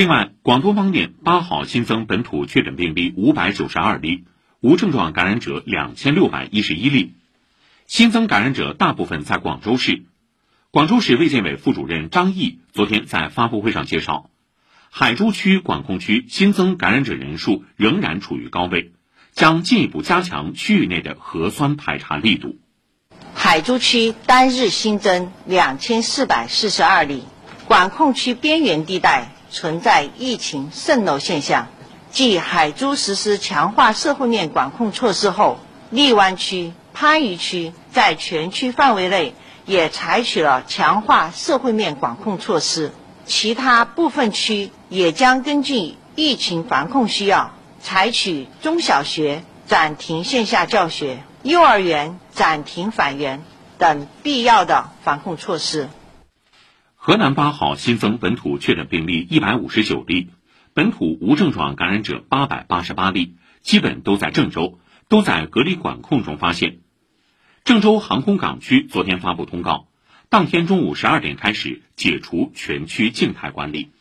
另外，广东方面八号新增本土确诊病例五百九十二例，无症状感染者两千六百一十一例，新增感染者大部分在广州市。广州市卫健委副主任张毅昨天在发布会上介绍，海珠区管控区新增感染者人数仍然处于高位，将进一步加强区域内的核酸排查力度。海珠区单日新增两千四百四十二例，管控区边缘地带。存在疫情渗漏现象，继海珠实施强化社会面管控措施后，荔湾区、番禺区在全区范围内也采取了强化社会面管控措施，其他部分区也将根据疫情防控需要，采取中小学暂停线下教学、幼儿园暂停返园等必要的防控措施。河南八号新增本土确诊病例一百五十九例，本土无症状感染者八百八十八例，基本都在郑州，都在隔离管控中发现。郑州航空港区昨天发布通告，当天中午十二点开始解除全区静态管理。